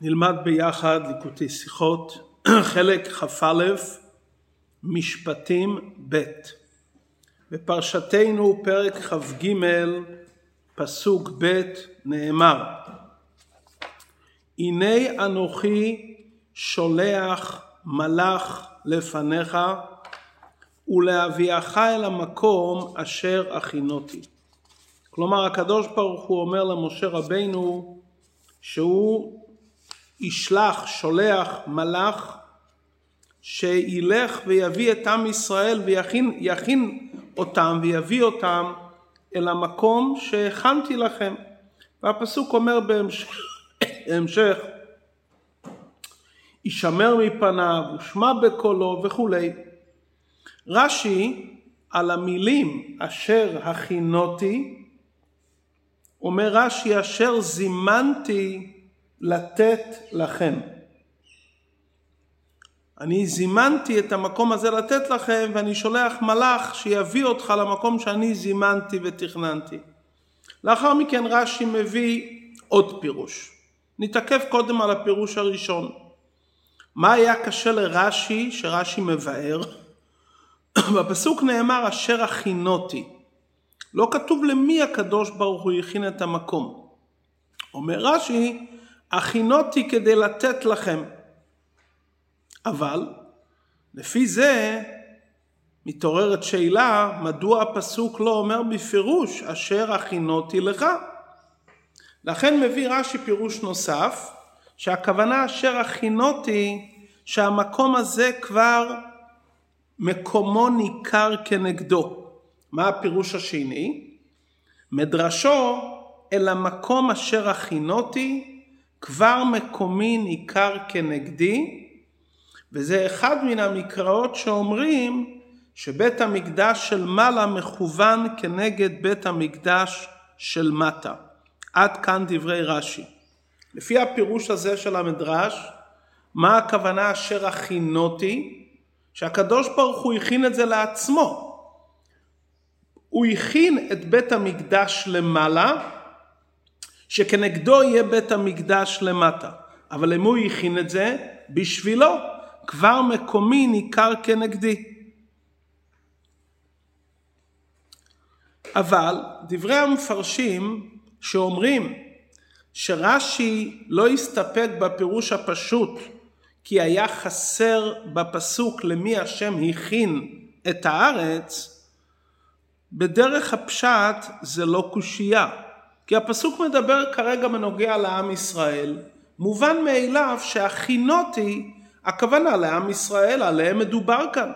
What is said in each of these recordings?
נלמד ביחד ליקוטי שיחות, חלק כ"א, משפטים ב'. בפרשתנו פרק כ"ג, פסוק ב', נאמר: הנה אנוכי שולח מלאך לפניך ולהביאך אל המקום אשר הכינותי. כלומר הקדוש ברוך הוא אומר למשה רבינו שהוא ישלח, שולח מלאך שילך ויביא את עם ישראל ויכין יכין אותם ויביא אותם אל המקום שהכנתי לכם. והפסוק אומר בהמשך, יישמר מפניו, ושמע בקולו וכולי. רש"י על המילים אשר הכינותי אומר רש"י אשר זימנתי לתת לכם. אני זימנתי את המקום הזה לתת לכם ואני שולח מלאך שיביא אותך למקום שאני זימנתי ותכננתי. לאחר מכן רש"י מביא עוד פירוש. נתעכב קודם על הפירוש הראשון. מה היה קשה לרש"י שרש"י מבאר? בפסוק נאמר אשר הכינותי. לא כתוב למי הקדוש ברוך הוא הכין את המקום. אומר רש"י, הכינותי כדי לתת לכם. אבל לפי זה מתעוררת שאלה מדוע הפסוק לא אומר בפירוש אשר הכינותי לך. לכן מביא רש"י פירוש נוסף שהכוונה אשר הכינותי שהמקום הזה כבר מקומו ניכר כנגדו. מה הפירוש השני? מדרשו אל המקום אשר הכינותי כבר מקומי ניכר כנגדי וזה אחד מן המקראות שאומרים שבית המקדש של מעלה מכוון כנגד בית המקדש של מטה. עד כאן דברי רש"י. לפי הפירוש הזה של המדרש, מה הכוונה אשר הכינותי? שהקדוש ברוך הוא הכין את זה לעצמו. הוא הכין את בית המקדש למעלה, שכנגדו יהיה בית המקדש למטה. אבל למי הוא הכין את זה? בשבילו. כבר מקומי ניכר כנגדי. אבל דברי המפרשים שאומרים שרש"י לא הסתפק בפירוש הפשוט כי היה חסר בפסוק למי השם הכין את הארץ, בדרך הפשט זה לא קושייה. כי הפסוק מדבר כרגע בנוגע לעם ישראל, מובן מאליו שהכינותי הכוונה לעם ישראל, עליהם מדובר כאן.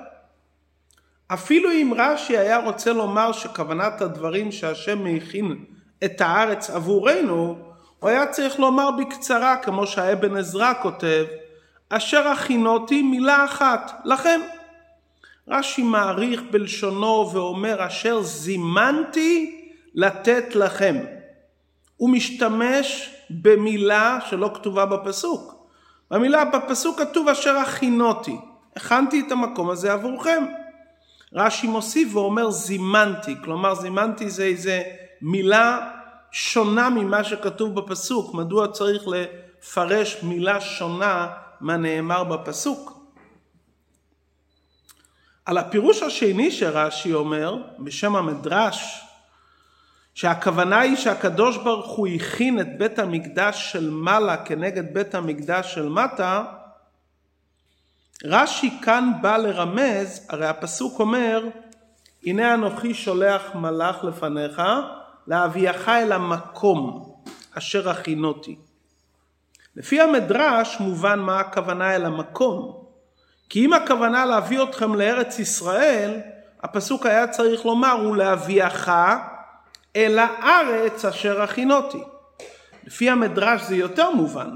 אפילו אם רש"י היה רוצה לומר שכוונת הדברים שהשם הכין את הארץ עבורנו, הוא היה צריך לומר בקצרה, כמו שהאבן עזרא כותב, אשר הכינותי מילה אחת, לכם. רש"י מעריך בלשונו ואומר אשר זימנתי לתת לכם. הוא משתמש במילה שלא כתובה בפסוק. במילה בפסוק כתוב אשר הכינותי, הכנתי את המקום הזה עבורכם. רש"י מוסיף ואומר זימנתי, כלומר זימנתי זה איזה מילה שונה ממה שכתוב בפסוק, מדוע צריך לפרש מילה שונה מה נאמר בפסוק? על הפירוש השני שרש"י אומר, בשם המדרש, שהכוונה היא שהקדוש ברוך הוא הכין את בית המקדש של מעלה כנגד בית המקדש של מטה, רש"י כאן בא לרמז, הרי הפסוק אומר, הנה אנוכי שולח מלאך לפניך, להביאך אל המקום אשר הכינותי. לפי המדרש מובן מה הכוונה אל המקום. כי אם הכוונה להביא אתכם לארץ ישראל, הפסוק היה צריך לומר ולהביאך אל הארץ אשר הכינותי. לפי המדרש זה יותר מובן,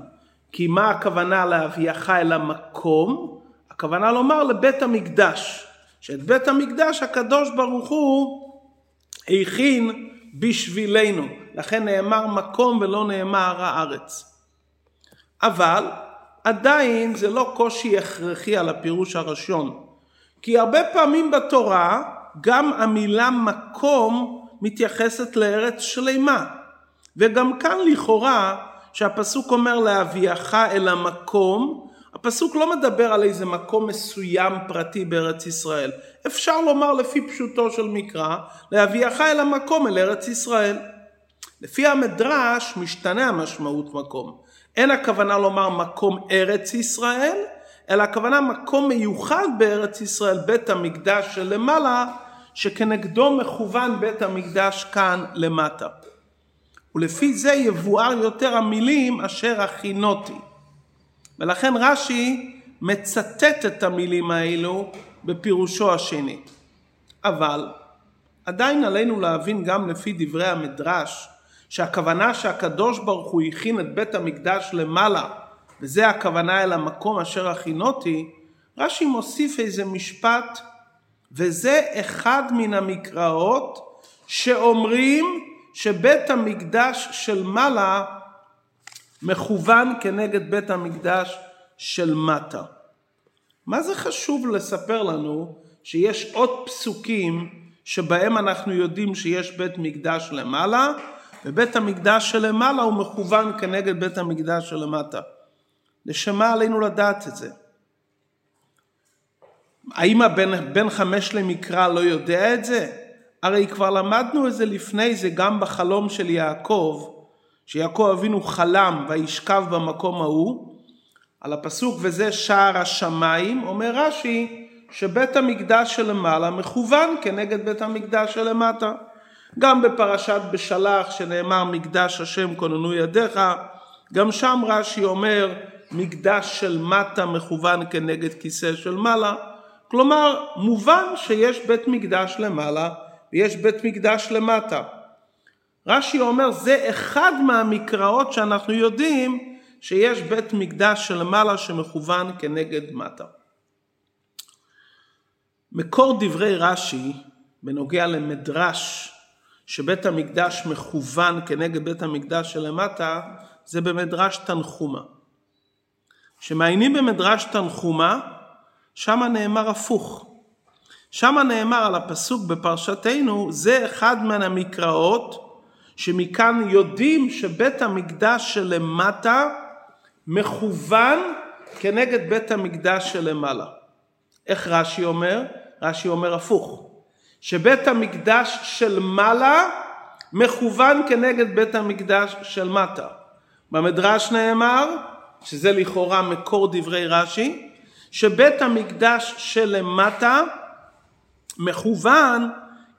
כי מה הכוונה להביאך אל המקום? הכוונה לומר לבית המקדש, שאת בית המקדש הקדוש ברוך הוא הכין בשבילנו, לכן נאמר מקום ולא נאמר הארץ. אבל עדיין זה לא קושי הכרחי על הפירוש הראשון, כי הרבה פעמים בתורה גם המילה מקום מתייחסת לארץ שלמה. וגם כאן לכאורה שהפסוק אומר להביאך אל המקום, הפסוק לא מדבר על איזה מקום מסוים פרטי בארץ ישראל. אפשר לומר לפי פשוטו של מקרא, להביאך אל המקום אל ארץ ישראל. לפי המדרש משתנה המשמעות מקום. אין הכוונה לומר מקום ארץ ישראל, אלא הכוונה מקום מיוחד בארץ ישראל, בית המקדש שלמעלה, שכנגדו מכוון בית המקדש כאן למטה. ולפי זה יבואר יותר המילים אשר הכינותי. ולכן רש"י מצטט את המילים האלו בפירושו השני. אבל עדיין עלינו להבין גם לפי דברי המדרש שהכוונה שהקדוש ברוך הוא הכין את בית המקדש למעלה וזה הכוונה אל המקום אשר הכינותי, רש"י מוסיף איזה משפט וזה אחד מן המקראות שאומרים שבית המקדש של מעלה מכוון כנגד בית המקדש של מטה. מה זה חשוב לספר לנו שיש עוד פסוקים שבהם אנחנו יודעים שיש בית מקדש למעלה ובית המקדש שלמעלה הוא מכוון כנגד בית המקדש שלמטה. לשם מה עלינו לדעת את זה? האם הבן בן חמש למקרא לא יודע את זה? הרי כבר למדנו את זה לפני זה גם בחלום של יעקב, שיעקב אבינו חלם וישכב במקום ההוא, על הפסוק וזה שער השמיים, אומר רש"י שבית המקדש שלמעלה מכוון כנגד בית המקדש שלמטה. גם בפרשת בשלח שנאמר מקדש השם כוננו ידיך, גם שם רש"י אומר מקדש של מטה מכוון כנגד כיסא של מעלה. כלומר, מובן שיש בית מקדש למעלה ויש בית מקדש למטה. רש"י אומר זה אחד מהמקראות שאנחנו יודעים שיש בית מקדש שלמעלה שמכוון כנגד מטה. מקור דברי רש"י בנוגע למדרש שבית המקדש מכוון כנגד בית המקדש שלמטה זה במדרש תנחומה. כשמעיינים במדרש תנחומה שם נאמר הפוך. שם נאמר על הפסוק בפרשתנו זה אחד מן המקראות שמכאן יודעים שבית המקדש שלמטה מכוון כנגד בית המקדש שלמעלה. איך רש"י אומר? רש"י אומר הפוך. שבית המקדש של מעלה מכוון כנגד בית המקדש של מטה. במדרש נאמר, שזה לכאורה מקור דברי רש"י, שבית המקדש שלמטה מכוון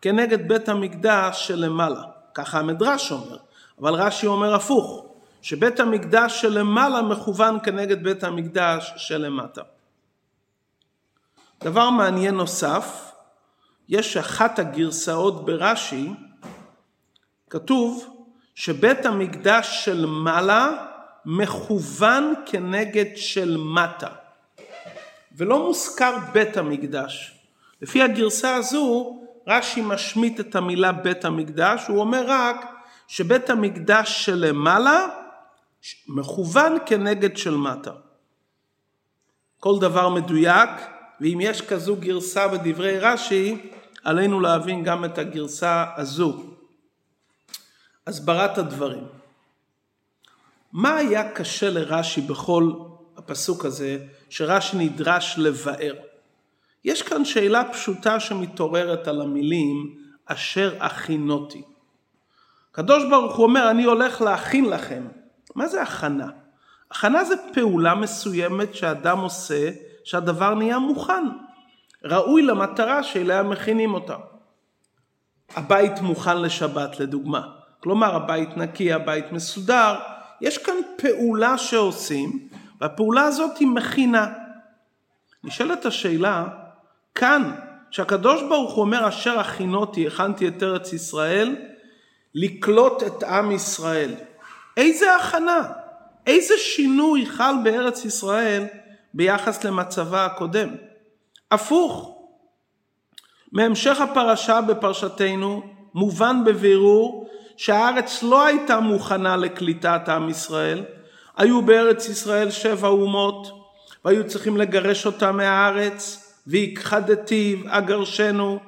כנגד בית המקדש שלמעלה. ככה המדרש אומר. אבל רש"י אומר הפוך, שבית המקדש שלמעלה מכוון כנגד בית המקדש שלמטה. דבר מעניין נוסף, יש אחת הגרסאות ברש"י, כתוב שבית המקדש של מעלה מכוון כנגד של מטה, ולא מוזכר בית המקדש. לפי הגרסה הזו, רש"י משמיט את המילה בית המקדש, הוא אומר רק שבית המקדש שלמעלה מכוון כנגד של מטה. כל דבר מדויק, ואם יש כזו גרסה בדברי רש"י, עלינו להבין גם את הגרסה הזו. הסברת הדברים. מה היה קשה לרש"י בכל הפסוק הזה, שרש"י נדרש לבאר? יש כאן שאלה פשוטה שמתעוררת על המילים אשר הכינותי. הקדוש ברוך הוא אומר אני הולך להכין לכם. מה זה הכנה? הכנה זה פעולה מסוימת שאדם עושה שהדבר נהיה מוכן. ראוי למטרה שאליה מכינים אותה. הבית מוכן לשבת לדוגמה. כלומר הבית נקי, הבית מסודר. יש כאן פעולה שעושים והפעולה הזאת היא מכינה. נשאלת השאלה, כאן, שהקדוש ברוך הוא אומר אשר הכינותי, הכנתי את ארץ ישראל, לקלוט את עם ישראל. איזה הכנה, איזה שינוי חל בארץ ישראל ביחס למצבה הקודם. הפוך. מהמשך הפרשה בפרשתנו מובן בבירור שהארץ לא הייתה מוכנה לקליטת עם ישראל. היו בארץ ישראל שבע אומות והיו צריכים לגרש אותם מהארץ והכחדתיו אגרשנו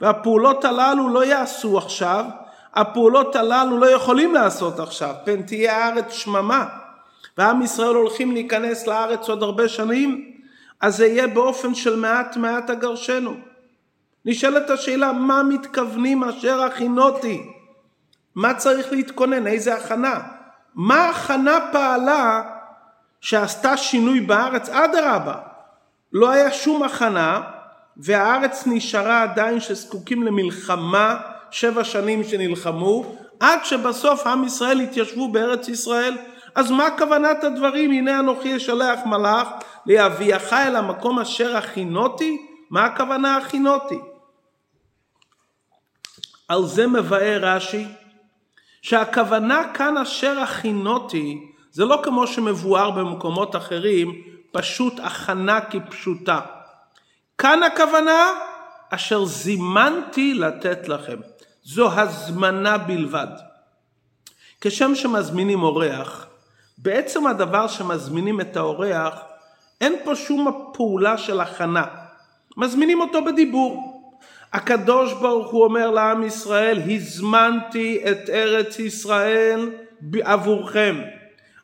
והפעולות הללו לא יעשו עכשיו הפעולות הללו לא יכולים לעשות עכשיו פן תהיה הארץ שממה ועם ישראל הולכים להיכנס לארץ עוד הרבה שנים, אז זה יהיה באופן של מעט מעט אגרשנו. נשאלת השאלה, מה מתכוונים אשר הכינותי? מה צריך להתכונן? איזה הכנה? מה הכנה פעלה שעשתה שינוי בארץ? אדרבה, לא היה שום הכנה והארץ נשארה עדיין שזקוקים למלחמה, שבע שנים שנלחמו, עד שבסוף עם ישראל התיישבו בארץ ישראל. אז מה כוונת הדברים? הנה אנוכי אשלח מלאך להביאך אל המקום אשר הכינותי? מה הכוונה הכינותי? על זה מבאר רש"י שהכוונה כאן אשר הכינותי זה לא כמו שמבואר במקומות אחרים פשוט הכנה כפשוטה. כאן הכוונה אשר זימנתי לתת לכם. זו הזמנה בלבד. כשם שמזמינים אורח, בעצם הדבר שמזמינים את האורח, אין פה שום פעולה של הכנה. מזמינים אותו בדיבור. הקדוש ברוך הוא אומר לעם ישראל, הזמנתי את ארץ ישראל עבורכם.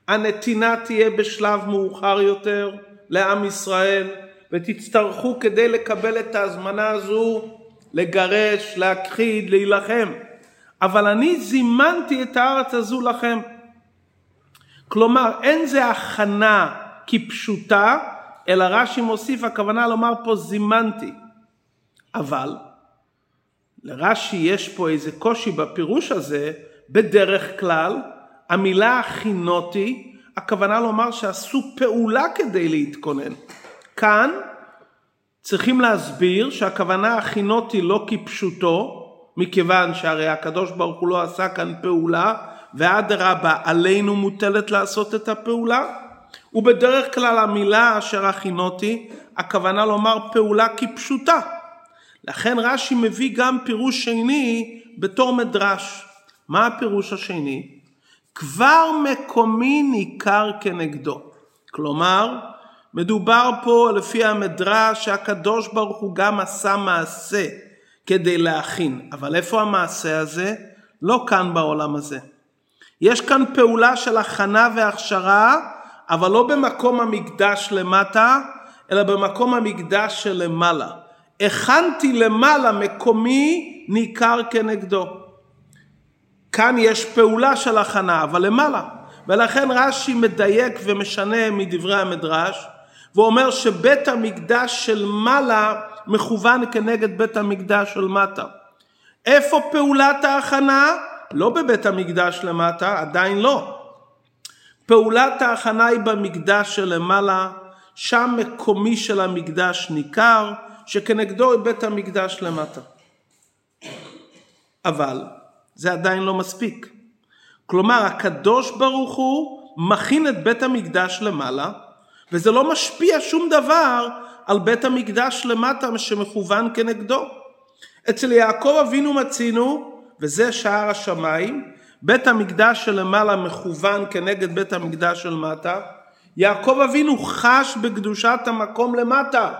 הנתינה תהיה בשלב מאוחר יותר לעם ישראל, ותצטרכו כדי לקבל את ההזמנה הזו לגרש, להכחיד, להילחם. אבל אני זימנתי את הארץ הזו לכם. כלומר, אין זה הכנה כפשוטה, אלא רש"י מוסיף הכוונה לומר פה זימנתי. אבל לרש"י יש פה איזה קושי בפירוש הזה, בדרך כלל המילה הכינותי, הכוונה לומר שעשו פעולה כדי להתכונן. כאן צריכים להסביר שהכוונה הכינותי לא כפשוטו, מכיוון שהרי הקדוש ברוך הוא לא עשה כאן פעולה, ואדרבה עלינו מוטלת לעשות את הפעולה, ובדרך כלל המילה אשר הכינותי, הכוונה לומר פעולה כפשוטה. לכן רש"י מביא גם פירוש שני בתור מדרש. מה הפירוש השני? כבר מקומי ניכר כנגדו. כלומר, מדובר פה לפי המדרש שהקדוש ברוך הוא גם עשה מעשה כדי להכין. אבל איפה המעשה הזה? לא כאן בעולם הזה. יש כאן פעולה של הכנה והכשרה, אבל לא במקום המקדש למטה, אלא במקום המקדש שלמעלה. הכנתי למעלה מקומי ניכר כנגדו. כאן יש פעולה של הכנה, אבל למעלה. ולכן רש"י מדייק ומשנה מדברי המדרש, ואומר שבית המקדש של מעלה מכוון כנגד בית המקדש של מטה. איפה פעולת ההכנה? לא בבית המקדש למטה, עדיין לא. פעולת ההכנה היא במקדש שלמעלה, שם מקומי של המקדש ניכר, שכנגדו בית המקדש למטה. אבל זה עדיין לא מספיק. כלומר, הקדוש ברוך הוא מכין את בית המקדש למעלה, וזה לא משפיע שום דבר על בית המקדש למטה שמכוון כנגדו. אצל יעקב אבינו מצינו, וזה שער השמיים, בית המקדש שלמעלה מכוון כנגד בית המקדש של מטה, יעקב אבינו חש בקדושת המקום למטה.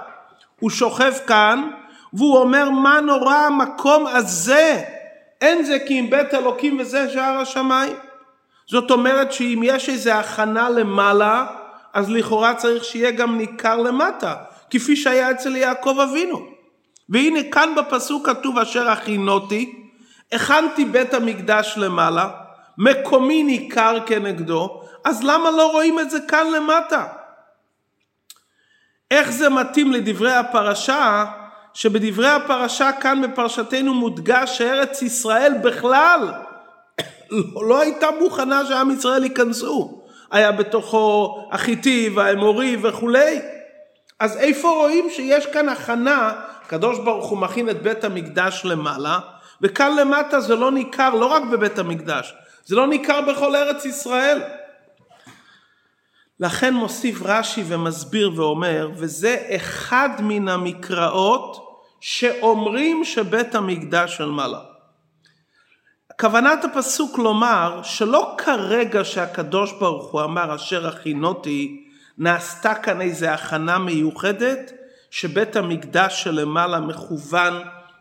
הוא שוכב כאן, והוא אומר מה נורא המקום הזה, אין זה כי אם בית אלוקים וזה שער השמיים. זאת אומרת שאם יש איזו הכנה למעלה, אז לכאורה צריך שיהיה גם ניכר למטה, כפי שהיה אצל יעקב אבינו. והנה כאן בפסוק כתוב אשר הכינותי, הכנתי בית המקדש למעלה, מקומי ניכר כנגדו, אז למה לא רואים את זה כאן למטה? איך זה מתאים לדברי הפרשה, שבדברי הפרשה כאן בפרשתנו מודגש שארץ ישראל בכלל לא, לא הייתה מוכנה שעם ישראל ייכנסו. היה בתוכו החיטי והאמורי וכולי. אז איפה רואים שיש כאן הכנה, הקדוש ברוך הוא מכין את בית המקדש למעלה, וכאן למטה זה לא ניכר לא רק בבית המקדש, זה לא ניכר בכל ארץ ישראל. לכן מוסיף רש"י ומסביר ואומר, וזה אחד מן המקראות שאומרים שבית המקדש של מעלה. כוונת הפסוק לומר שלא כרגע שהקדוש ברוך הוא אמר אשר הכינותי נעשתה כאן איזו הכנה מיוחדת שבית המקדש שלמעלה מכוון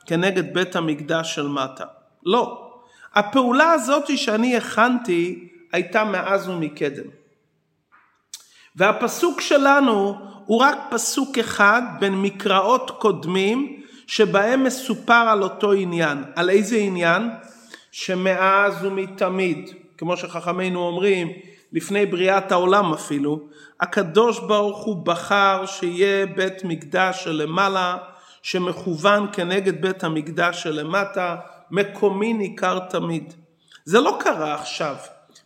כנגד בית המקדש של מטה. לא. הפעולה הזאת שאני הכנתי הייתה מאז ומקדם. והפסוק שלנו הוא רק פסוק אחד בין מקראות קודמים שבהם מסופר על אותו עניין. על איזה עניין? שמאז ומתמיד, כמו שחכמינו אומרים, לפני בריאת העולם אפילו, הקדוש ברוך הוא בחר שיהיה בית מקדש שלמעלה, שמכוון כנגד בית המקדש שלמטה, מקומי ניכר תמיד. זה לא קרה עכשיו,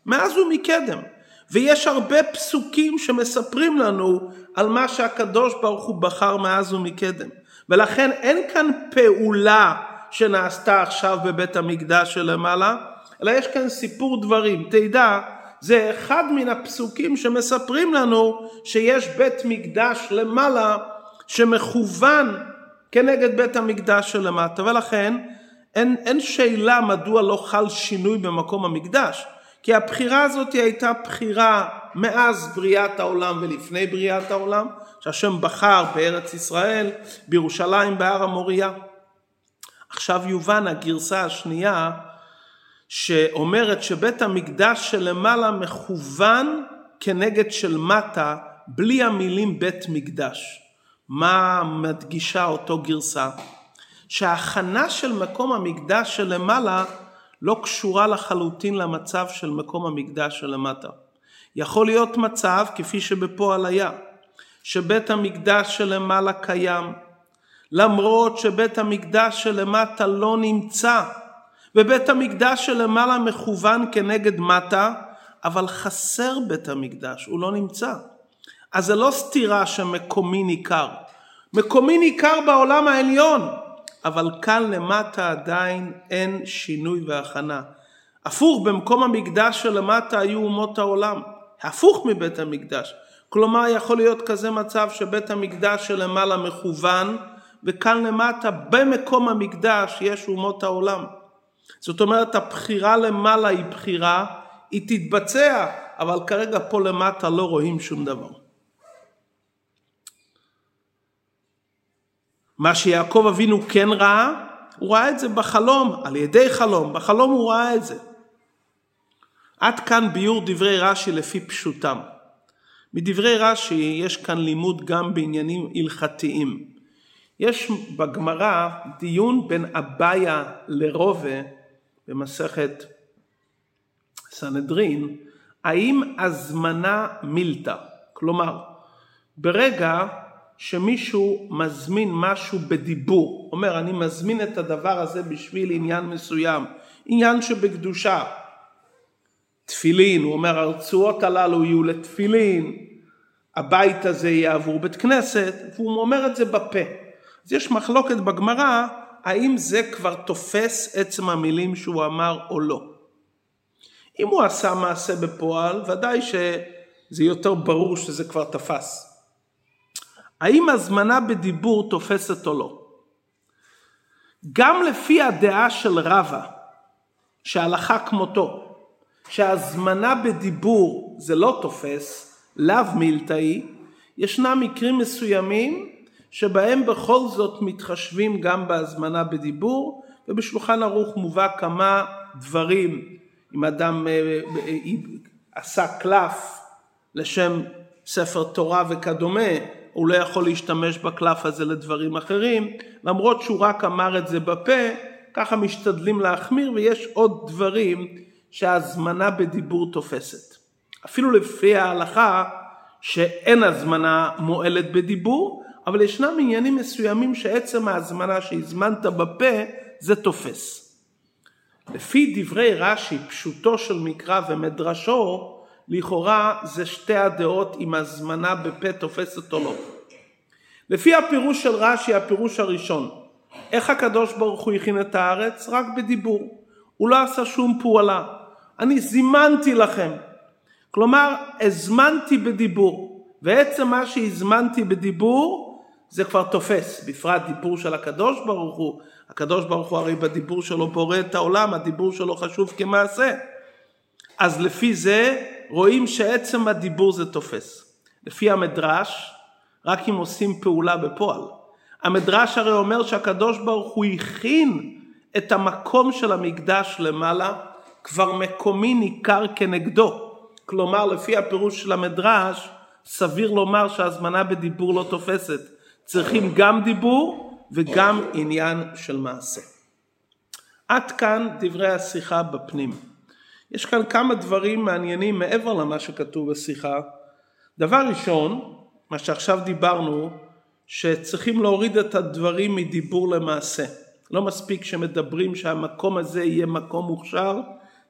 מאז ומקדם. ויש הרבה פסוקים שמספרים לנו על מה שהקדוש ברוך הוא בחר מאז ומקדם. ולכן אין כאן פעולה שנעשתה עכשיו בבית המקדש שלמעלה, אלא יש כאן סיפור דברים. תדע, זה אחד מן הפסוקים שמספרים לנו שיש בית מקדש למעלה שמכוון כנגד בית המקדש שלמטה, ולכן אין, אין שאלה מדוע לא חל שינוי במקום המקדש. כי הבחירה הזאת הייתה בחירה מאז בריאת העולם ולפני בריאת העולם, שהשם בחר בארץ ישראל, בירושלים, בהר המוריה. עכשיו יובן הגרסה השנייה שאומרת שבית המקדש שלמעלה מכוון כנגד של מטה בלי המילים בית מקדש. מה מדגישה אותו גרסה? שההכנה של מקום המקדש שלמעלה לא קשורה לחלוטין למצב של מקום המקדש שלמטה. יכול להיות מצב, כפי שבפועל היה, שבית המקדש שלמעלה קיים, למרות שבית המקדש שלמטה לא נמצא, ובית המקדש שלמעלה מכוון כנגד מטה, אבל חסר בית המקדש, הוא לא נמצא. אז זה לא סתירה שמקומי ניכר. מקומי ניכר בעולם העליון, אבל כאן למטה עדיין אין שינוי והכנה. הפוך, במקום המקדש שלמטה היו אומות העולם. הפוך מבית המקדש. כלומר, יכול להיות כזה מצב שבית המקדש שלמעלה מכוון, וכאן למטה, במקום המקדש, יש אומות העולם. זאת אומרת, הבחירה למעלה היא בחירה, היא תתבצע, אבל כרגע פה למטה לא רואים שום דבר. מה שיעקב אבינו כן ראה, הוא ראה את זה בחלום, על ידי חלום, בחלום הוא ראה את זה. עד כאן ביור דברי רש"י לפי פשוטם. מדברי רש"י יש כאן לימוד גם בעניינים הלכתיים. יש בגמרא דיון בין אביה לרובה במסכת סנהדרין, האם הזמנה מילתא, כלומר ברגע שמישהו מזמין משהו בדיבור, אומר אני מזמין את הדבר הזה בשביל עניין מסוים, עניין שבקדושה, תפילין, הוא אומר הרצועות הללו יהיו לתפילין, הבית הזה יהיה עבור בית כנסת, והוא אומר את זה בפה. אז יש מחלוקת בגמרא האם זה כבר תופס עצם המילים שהוא אמר או לא. אם הוא עשה מעשה בפועל, ודאי שזה יותר ברור שזה כבר תפס. האם הזמנה בדיבור תופסת או לא? גם לפי הדעה של רבא, שהלכה כמותו, שהזמנה בדיבור זה לא תופס, לאו מילתאי, ישנם מקרים מסוימים שבהם בכל זאת מתחשבים גם בהזמנה בדיבור, ובשולחן ערוך מובא כמה דברים, אם אדם אה, אה, עשה קלף לשם ספר תורה וכדומה, הוא לא יכול להשתמש בקלף הזה לדברים אחרים, למרות שהוא רק אמר את זה בפה, ככה משתדלים להחמיר, ויש עוד דברים שההזמנה בדיבור תופסת. אפילו לפי ההלכה שאין הזמנה מועלת בדיבור, אבל ישנם עניינים מסוימים שעצם ההזמנה שהזמנת בפה זה תופס. לפי דברי רש"י, פשוטו של מקרא ומדרשו, לכאורה זה שתי הדעות אם הזמנה בפה תופסת או לא. לפי הפירוש של רש"י, הפירוש הראשון, איך הקדוש ברוך הוא הכין את הארץ? רק בדיבור. הוא לא עשה שום פעולה. אני זימנתי לכם. כלומר, הזמנתי בדיבור. ועצם מה שהזמנתי בדיבור, זה כבר תופס. בפרט דיבור של הקדוש ברוך הוא. הקדוש ברוך הוא הרי בדיבור שלו בורא את העולם, הדיבור שלו חשוב כמעשה. אז לפי זה רואים שעצם הדיבור זה תופס. לפי המדרש, רק אם עושים פעולה בפועל. המדרש הרי אומר שהקדוש ברוך הוא הכין את המקום של המקדש למעלה, כבר מקומי ניכר כנגדו. כלומר, לפי הפירוש של המדרש, סביר לומר שהזמנה בדיבור לא תופסת. צריכים גם דיבור וגם עניין של מעשה. עד כאן דברי השיחה בפנים. יש כאן כמה דברים מעניינים מעבר למה שכתוב בשיחה. דבר ראשון, מה שעכשיו דיברנו, שצריכים להוריד את הדברים מדיבור למעשה. לא מספיק שמדברים שהמקום הזה יהיה מקום מוכשר,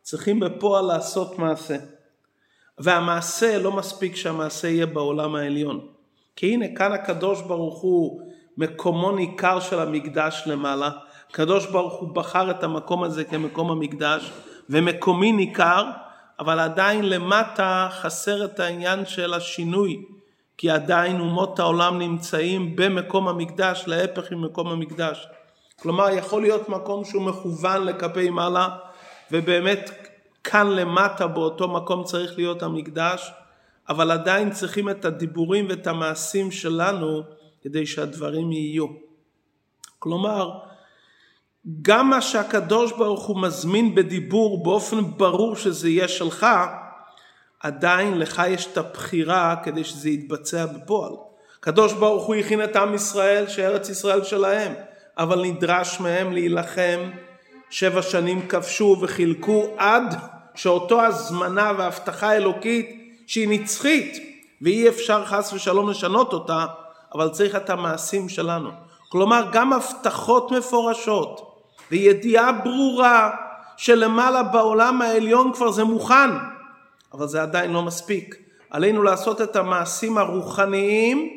צריכים בפועל לעשות מעשה. והמעשה לא מספיק שהמעשה יהיה בעולם העליון. כי הנה כאן הקדוש ברוך הוא מקומו ניכר של המקדש למעלה. הקדוש ברוך הוא בחר את המקום הזה כמקום המקדש ומקומי ניכר, אבל עדיין למטה חסר את העניין של השינוי, כי עדיין אומות העולם נמצאים במקום המקדש, להפך ממקום המקדש. כלומר, יכול להיות מקום שהוא מכוון לכפי מעלה, ובאמת כאן למטה באותו מקום צריך להיות המקדש, אבל עדיין צריכים את הדיבורים ואת המעשים שלנו כדי שהדברים יהיו. כלומר, גם מה שהקדוש ברוך הוא מזמין בדיבור באופן ברור שזה יהיה שלך, עדיין לך יש את הבחירה כדי שזה יתבצע בפועל. הקדוש ברוך הוא הכין את עם ישראל שארץ ישראל שלהם, אבל נדרש מהם להילחם, שבע שנים כבשו וחילקו עד שאותו הזמנה והבטחה אלוקית שהיא נצחית ואי אפשר חס ושלום לשנות אותה, אבל צריך את המעשים שלנו. כלומר גם הבטחות מפורשות וידיעה ברורה שלמעלה בעולם העליון כבר זה מוכן, אבל זה עדיין לא מספיק. עלינו לעשות את המעשים הרוחניים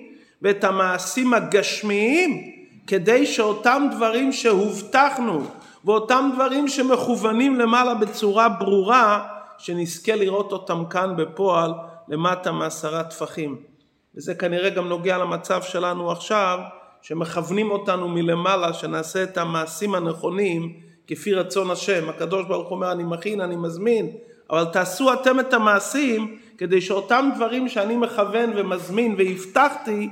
ואת המעשים הגשמיים כדי שאותם דברים שהובטחנו ואותם דברים שמכוונים למעלה בצורה ברורה שנזכה לראות אותם כאן בפועל למטה מעשרה טפחים. וזה כנראה גם נוגע למצב שלנו עכשיו שמכוונים אותנו מלמעלה שנעשה את המעשים הנכונים כפי רצון השם. הקדוש ברוך הוא אומר אני מכין, אני מזמין, אבל תעשו אתם את המעשים כדי שאותם דברים שאני מכוון ומזמין והבטחתי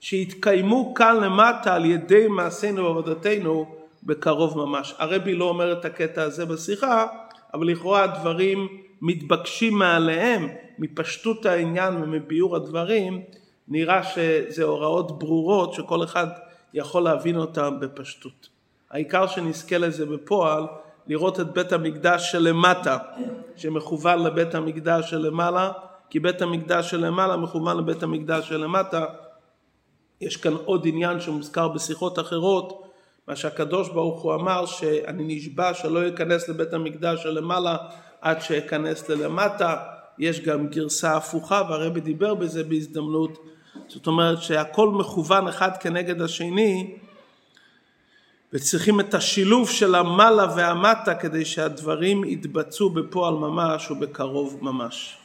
שיתקיימו כאן למטה על ידי מעשינו ועבודתנו בקרוב ממש. הרבי לא אומר את הקטע הזה בשיחה, אבל לכאורה הדברים מתבקשים מעליהם, מפשטות העניין ומביאור הדברים, נראה שזה הוראות ברורות שכל אחד יכול להבין אותן בפשטות. העיקר שנזכה לזה בפועל, לראות את בית המקדש שלמטה, שמכוון לבית המקדש שלמעלה, כי בית המקדש שלמעלה מכוון לבית המקדש שלמטה. יש כאן עוד עניין שמוזכר בשיחות אחרות, מה שהקדוש ברוך הוא אמר שאני נשבע שלא אכנס לבית המקדש שלמעלה עד שאכנס ללמטה, יש גם גרסה הפוכה והרבי דיבר בזה בהזדמנות, זאת אומרת שהכל מכוון אחד כנגד השני וצריכים את השילוב של המעלה והמטה כדי שהדברים יתבצעו בפועל ממש ובקרוב ממש.